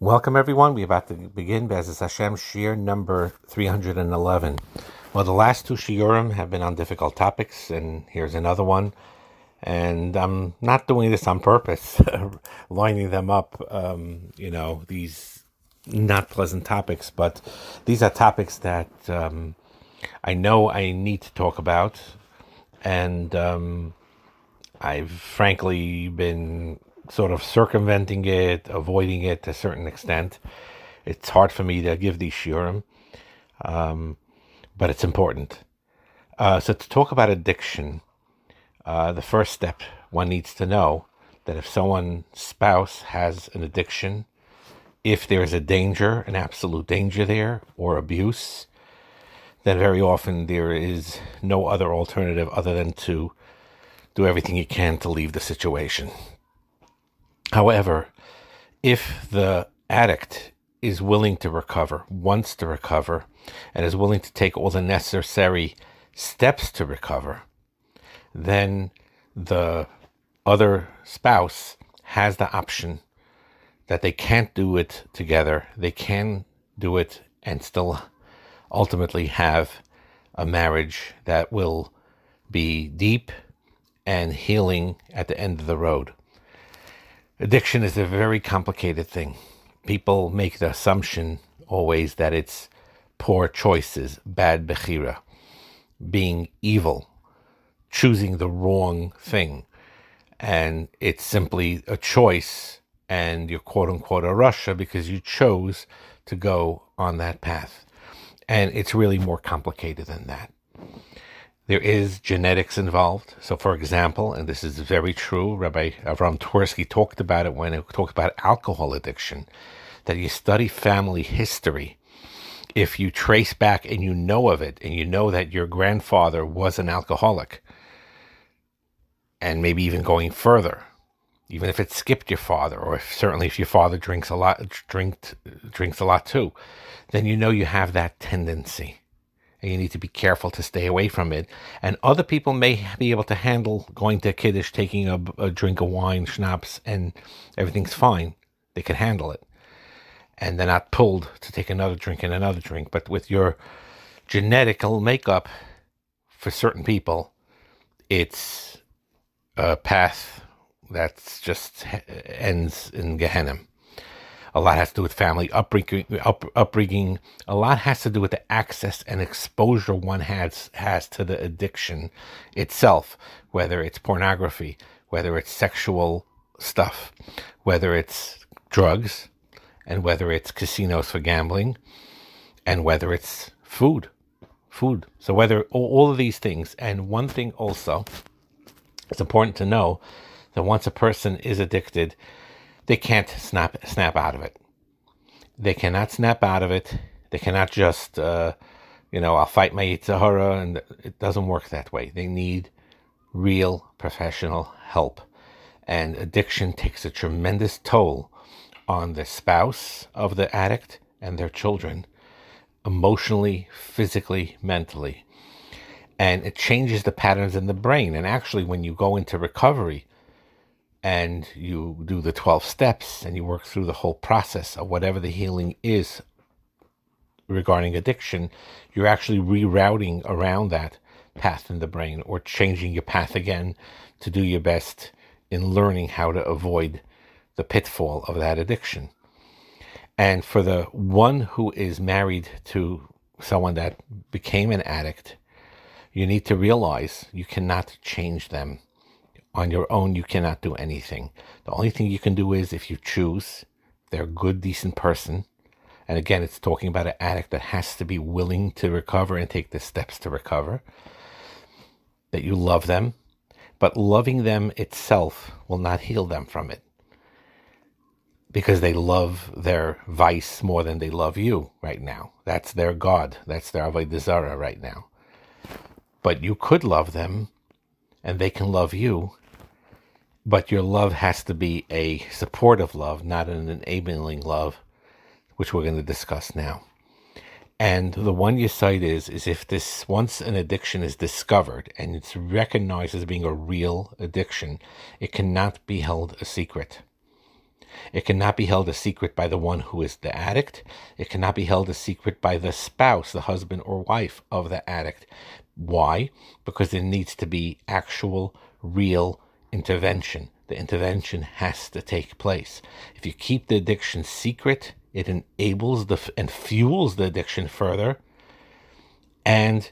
Welcome, everyone. We're about to begin B'ezras Hashem shiur number 311. Well, the last two Shiurim have been on difficult topics, and here's another one. And I'm not doing this on purpose, lining them up, um, you know, these not pleasant topics, but these are topics that um, I know I need to talk about. And um, I've frankly been sort of circumventing it, avoiding it to a certain extent. It's hard for me to give these shiurim, um, but it's important. Uh, so to talk about addiction, uh, the first step one needs to know that if someone's spouse has an addiction, if there is a danger, an absolute danger there, or abuse, then very often there is no other alternative other than to do everything you can to leave the situation. However, if the addict is willing to recover, wants to recover, and is willing to take all the necessary steps to recover, then the other spouse has the option that they can't do it together. They can do it and still ultimately have a marriage that will be deep and healing at the end of the road. Addiction is a very complicated thing. People make the assumption always that it's poor choices, bad bechira, being evil, choosing the wrong thing. And it's simply a choice, and you're quote unquote a rasha because you chose to go on that path. And it's really more complicated than that. There is genetics involved. So, for example, and this is very true, Rabbi Avram Twerski talked about it when he talked about alcohol addiction, that you study family history. If you trace back and you know of it, and you know that your grandfather was an alcoholic, and maybe even going further, even if it skipped your father, or if, certainly if your father drinks a lot, drinks drinks a lot too, then you know you have that tendency and you need to be careful to stay away from it. And other people may be able to handle going to Kiddush, taking a, a drink of wine, schnapps, and everything's fine. They can handle it. And they're not pulled to take another drink and another drink. But with your genetical makeup, for certain people, it's a path that just ends in Gehenna. A lot has to do with family upbringing, up, upbringing. A lot has to do with the access and exposure one has has to the addiction itself, whether it's pornography, whether it's sexual stuff, whether it's drugs, and whether it's casinos for gambling, and whether it's food, food. So whether all of these things, and one thing also, it's important to know that once a person is addicted, they can't snap snap out of it. They cannot snap out of it. They cannot just, uh, you know, I'll fight my yetzer hara, and it doesn't work that way. They need real professional help, and addiction takes a tremendous toll on the spouse of the addict and their children, emotionally, physically, mentally. And it changes the patterns in the brain. And actually, when you go into recovery, and you do the 12 steps and you work through the whole process of whatever the healing is regarding addiction, you're actually rerouting around that path in the brain or changing your path again to do your best in learning how to avoid the pitfall of that addiction. And for the one who is married to someone that became an addict, you need to realize you cannot change them on your own, you cannot do anything. The only thing you can do is if you choose, they're a good, decent person. And again, it's talking about an addict that has to be willing to recover and take the steps to recover. That you love them, but loving them itself will not heal them from it because they love their vice more than they love you right now. That's their God. That's their Avodah Zarah right now. But you could love them and they can love you but your love has to be a supportive love, not an enabling love, which we're going to discuss now. And the one you cite is is if this once an addiction is discovered and it's recognized as being a real addiction, it cannot be held a secret. It cannot be held a secret by the one who is the addict. It cannot be held a secret by the spouse, the husband or wife of the addict. Why? Because there needs to be actual, real intervention. The intervention has to take place. If you keep the addiction secret, it enables the and fuels the addiction further, and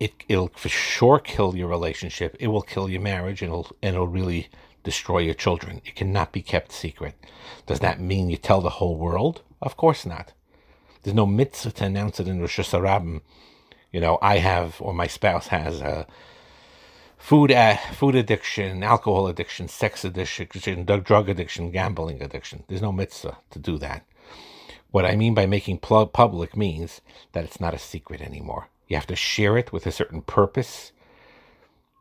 it it'll for sure kill your relationship. It will kill your marriage, and it'll and it'll really destroy your children. It cannot be kept secret. Does that mean you tell the whole world? Of course not. There's no mitzvah to announce it in Rosh Hashanah. You know, I have or my spouse has a food uh, food addiction, alcohol addiction, sex addiction, drug addiction, gambling addiction. There's no mitzvah to do that. What I mean by making public means that it's not a secret anymore. You have to share it with a certain purpose.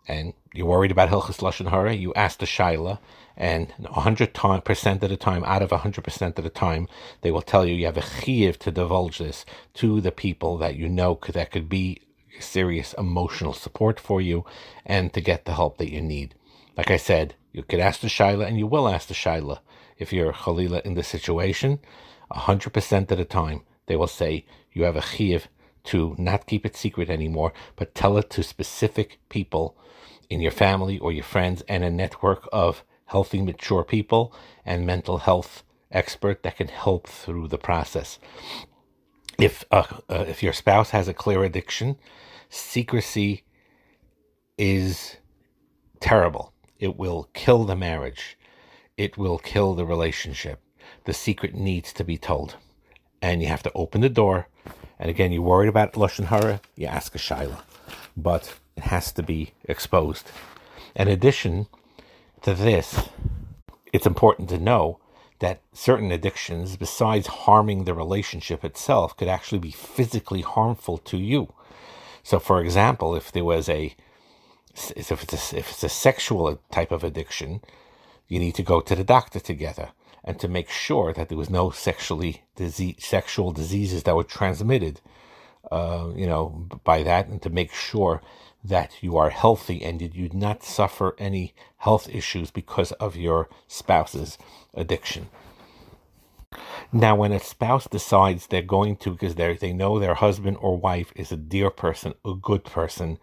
And you're worried about Hilchas Lashon Hara, you ask the Shaila, and 100% of the time, out of 100% of the time, they will tell you you have a chiyuv to divulge this to the people that you know that could be serious emotional support for you and to get the help that you need. Like I said, you could ask the Shaila and you will ask the Shaila if you're Khalila in the situation. 100% of the time, they will say you have a chiyuv to not keep it secret anymore, but tell it to specific people in your family or your friends and a network of healthy, mature people and mental health expert that can help through the process. If uh, uh, if your spouse has a clear addiction, secrecy is terrible. It will kill the marriage. It will kill the relationship. The secret needs to be told. And you have to open the door and again, you're worried about Lashon Hara, you ask a Shaila. But it has to be exposed. In addition to this, it's important to know that certain addictions, besides harming the relationship itself, could actually be physically harmful to you. So, for example, if there was a if it's a, if it's a sexual type of addiction, you need to go to the doctor together and to make sure that there was no sexually disease, sexual diseases that were transmitted, uh, you know, by that, and to make sure that you are healthy and you not suffer any health issues because of your spouse's addiction. Now, when a spouse decides they're going to, because they know their husband or wife is a dear person, a good person,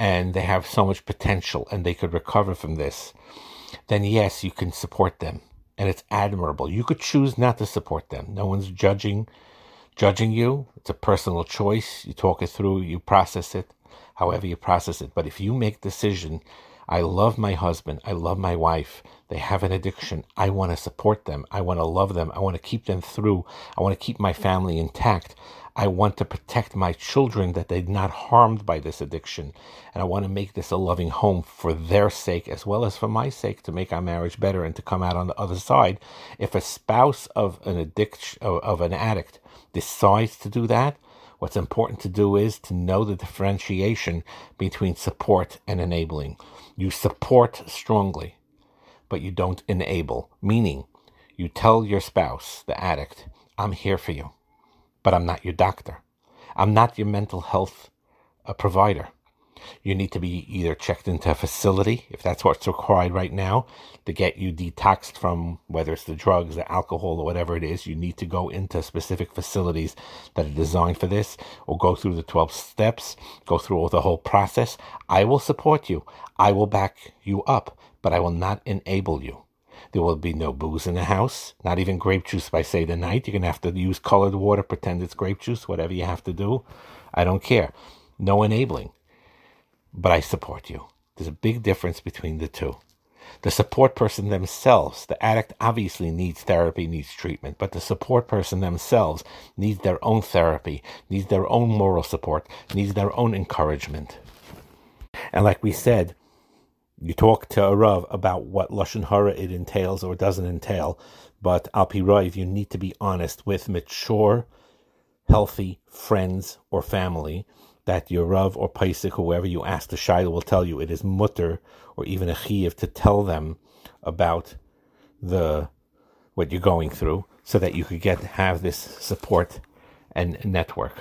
and they have so much potential and they could recover from this, then yes, you can support them and it's admirable. You could choose not to support them. No one's judging judging you. It's a personal choice. You talk it through, you process it, however you process it. But if you make decision, I love my husband, I love my wife, they have an addiction. I want to support them. I want to love them. I want to keep them through. I want to keep my family intact. I want to protect my children that they're not harmed by this addiction. And I want to make this a loving home for their sake as well as for my sake to make our marriage better and to come out on the other side. If a spouse of an addiction of an addict decides to do that, what's important to do is to know the differentiation between support and enabling. You support strongly, but you don't enable, meaning you tell your spouse, the addict, I'm here for you but I'm not your doctor. I'm not your mental health uh, provider. You need to be either checked into a facility, if that's what's required right now, to get you detoxed from whether it's the drugs, the alcohol, or whatever it is. You need to go into specific facilities that are designed for this, or go through the 12 steps, go through all the whole process. I will support you. I will back you up, but I will not enable you. There will be no booze in the house, not even grape juice by say the night. You're going to have to use colored water, pretend it's grape juice, whatever you have to do. I don't care. No enabling. But I support you. There's a big difference between the two. The support person themselves, the addict obviously needs therapy, needs treatment, but the support person themselves needs their own therapy, needs their own moral support, needs their own encouragement. And like we said, you talk to a Rav about what Lashon Hara it entails or doesn't entail, but Al Pi Rav, you need to be honest with mature, healthy friends or family that your Rav or Paisik, whoever you ask the Shaila will tell you it is mutter or even a chiv to tell them about the what you're going through so that you could get have this support and network.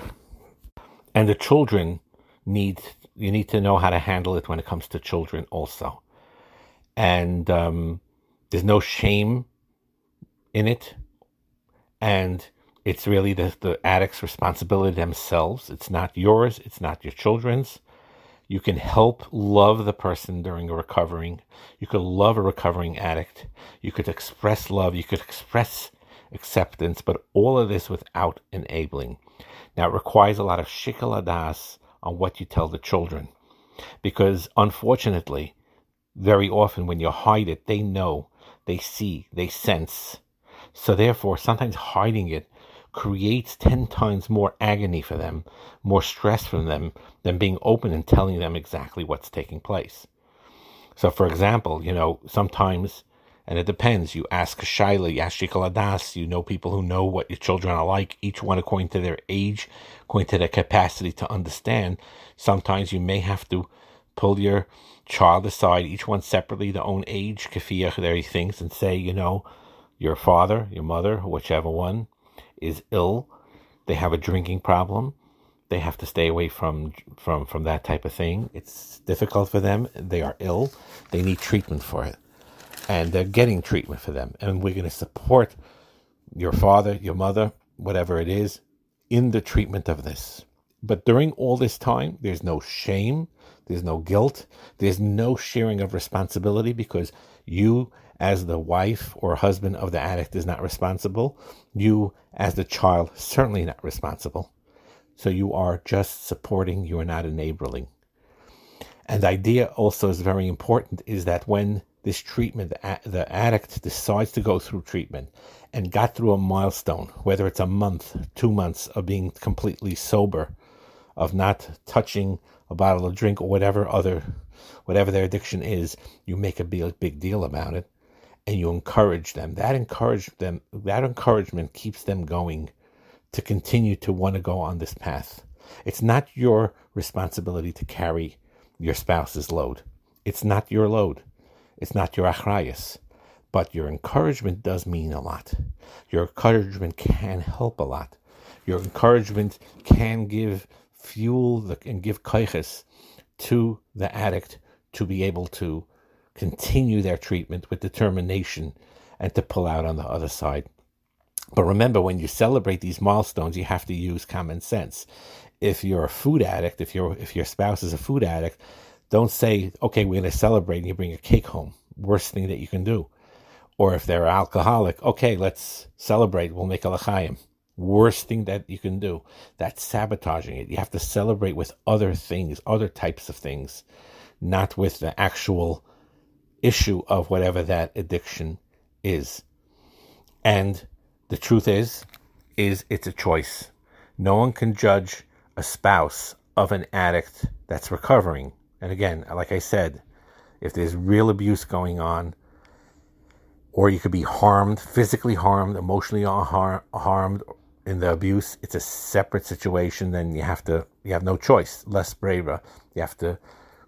And the children need you need to know how to handle it when it comes to children also. And um, there's no shame in it, and it's really the, the addict's responsibility themselves. It's not yours, it's not your children's. You can help love the person during a recovering. You could love a recovering addict. You could express love. You could express acceptance, but all of this without enabling. Now, it requires a lot of shikaladas on what you tell the children. Because unfortunately, very often when you hide it, they know, they see, they sense. So therefore, sometimes hiding it creates 10 times more agony for them, more stress from them than being open and telling them exactly what's taking place. So, for example, you know, sometimes, and it depends, you ask Shaila, you ask Shikaladas, you know people who know what your children are like, each one according to their age, according to their capacity to understand. Sometimes you may have to pull your child aside, each one separately, their own age, kafiyah, their things, and say, you know, your father, your mother, whichever one, is ill, they have a drinking problem, they have to stay away from from from that type of thing. It's difficult for them. They are ill. They need treatment for it, and they're getting treatment for them. And we're going to support your father, your mother, whatever it is, in the treatment of this. But during all this time, there's no shame, there's no guilt, there's no sharing of responsibility because you as the wife or husband of the addict is not responsible. You, as the child, certainly not responsible. So you are just supporting, you are not enabling. And the idea also is very important is that when this treatment, the addict decides to go through treatment and got through a milestone, whether it's a month, two months of being completely sober, of not touching a bottle of drink or whatever other, whatever their addiction is, you make a big, big deal about it and you encourage them. That encourage them that encouragement keeps them going to continue to want to go on this path. It's not your responsibility to carry your spouse's load. It's not your load. It's not your achrayas. But your encouragement does mean a lot. Your encouragement can help a lot. Your encouragement can give fuel and give kaiches to the addict to be able to continue their treatment with determination and to pull out on the other side. But remember, when you celebrate these milestones, you have to use common sense. If you're a food addict, if your if your spouse is a food addict, don't say, "Okay, we're going to celebrate," and you bring a cake home. Worst thing that you can do. Or if they're alcoholic, okay, let's celebrate. We'll make a l'chaim. Worst thing that you can do. That's sabotaging it. You have to celebrate with other things, other types of things, not with the actual issue of whatever that addiction is. And the truth is, is it's a choice. No one can judge a spouse of an addict that's recovering. And again, like I said, if there's real abuse going on, or you could be harmed, physically harmed, emotionally har- harmed in the abuse, it's a separate situation. Then you have to, you have no choice. Less braver. You have to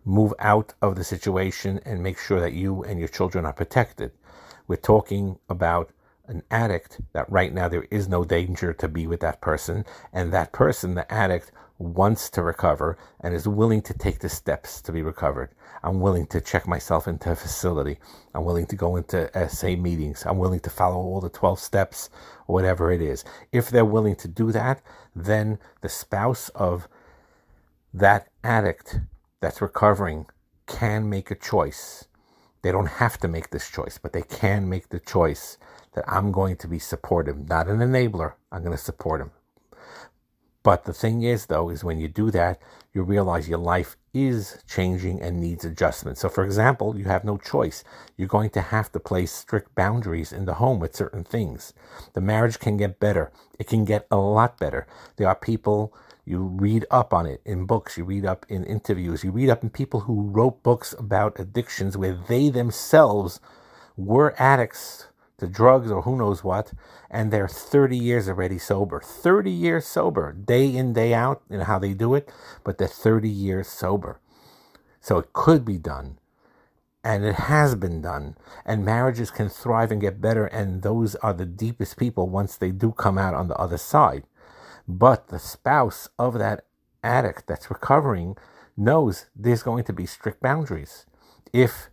move out of the situation and make sure that you and your children are protected. We're talking about an addict that right now there is no danger to be with that person, and that person, the addict, wants to recover and is willing to take the steps to be recovered. I'm willing to check myself into a facility. I'm willing to go into SA meetings. I'm willing to follow all the 12 steps, whatever it is. If they're willing to do that, then the spouse of that addict that's recovering can make a choice. They don't have to make this choice, but they can make the choice that I'm going to be supportive, not an enabler. I'm going to support him. But the thing is, though, is when you do that, you realize your life is changing and needs adjustment. So, for example, you have no choice. You're going to have to place strict boundaries in the home with certain things. The marriage can get better, it can get a lot better. There are people you read up on it in books, you read up in interviews, you read up in people who wrote books about addictions where they themselves were addicts to drugs or who knows what, and they're 30 years already sober. 30 years sober, day in, day out, you know how they do it, but they're 30 years sober. So it could be done. And it has been done. And marriages can thrive and get better. And those are the deepest people once they do come out on the other side. But the spouse of that addict that's recovering knows there's going to be strict boundaries. If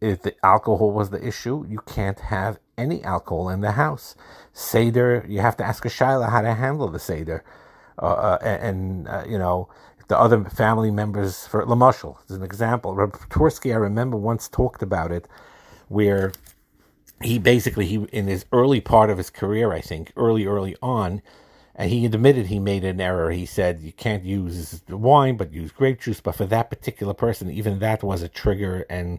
if the alcohol was the issue, you can't have any alcohol in the house. Seder, you have to ask a shaila how to handle the seder, uh, uh, and, uh, you know the other family members. For Lamashal, as an example, Reb I remember once talked about it, where he basically he in his early part of his career, I think, early early on, and he admitted he made an error. He said you can't use wine, but use grape juice. But for that particular person, even that was a trigger, and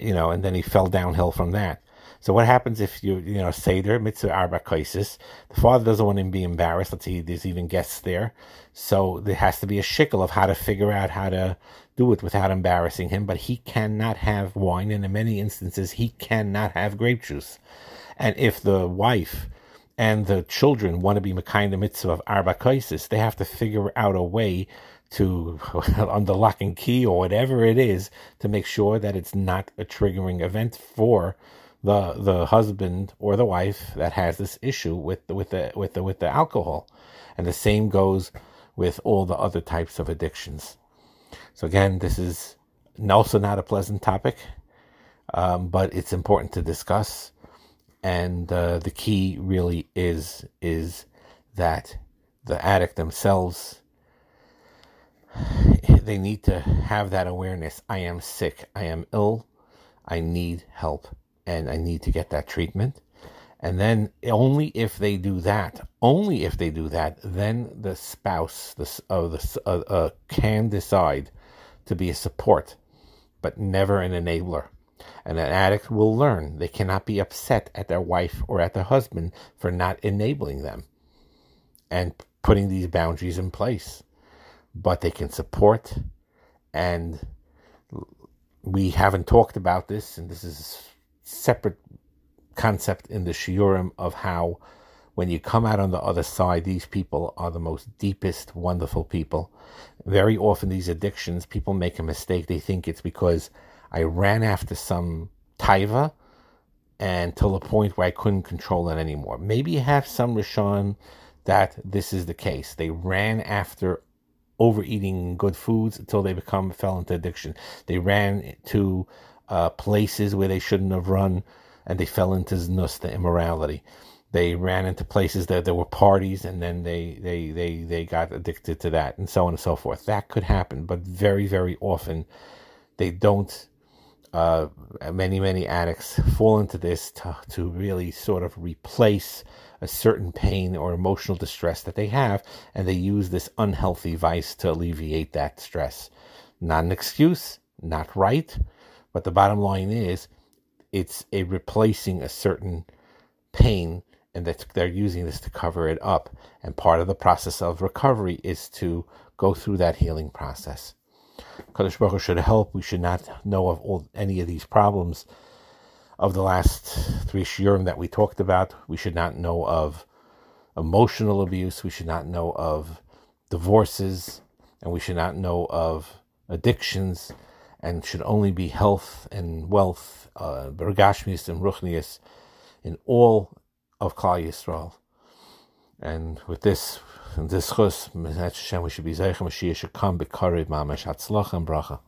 you know, and then he fell downhill from that. So what happens if you, you know, Seder, Mitzvah Arba Kaisis, the father doesn't want him to be embarrassed. Let's say there's even guests there. So there has to be a shikkel of how to figure out how to do it without embarrassing him. But he cannot have wine, and in many instances, he cannot have grape juice. And if the wife and the children want to be Mekayim the mitzvah of Arba Kaisis, they have to figure out a way to under lock and key or whatever it is to make sure that it's not a triggering event for the the husband or the wife that has this issue with the, with the with the with the alcohol, and the same goes with all the other types of addictions. So again, this is also not a pleasant topic, um, but it's important to discuss. And uh, the key really is is that the addict themselves they need to have that awareness. I am sick. I am ill. I need help and I need to get that treatment. And then only if they do that, only if they do that, then the spouse the, uh, the, uh, uh, can decide to be a support, but never an enabler. And an addict will learn they cannot be upset at their wife or at their husband for not enabling them and putting these boundaries in place. But they can support, and we haven't talked about this, and this is separate concept in the shiurim of how when you come out on the other side, these people are the most deepest, wonderful people. Very often, these addictions, people make a mistake. They think it's because I ran after some taiva and the point where I couldn't control it anymore. Maybe you have some Rishon that this is the case. They ran after overeating good foods until they become fell into addiction. They ran to uh, places where they shouldn't have run, and they fell into znus, the immorality. They ran into places that there were parties, and then they, they, they, they got addicted to that, and so on and so forth. That could happen, but very, very often they don't. Uh, many, many addicts fall into this to, to really sort of replace a certain pain or emotional distress that they have, and they use this unhealthy vice to alleviate that stress. Not an excuse, not right, but the bottom line is, it's a replacing a certain pain, and that they're using this to cover it up. And part of the process of recovery is to go through that healing process. Kadosh Baruch Hu should help. We should not know of all, any of these problems of the last three shiurim that we talked about. We should not know of emotional abuse. We should not know of divorces, and we should not know of addictions and should only be health and wealth, uh, bergashmius and ruchnius in all of Klal Yisrael. And with this, in this chus, we should be zeichem Mashiach should come b'karev mamash hatzlach and bracha.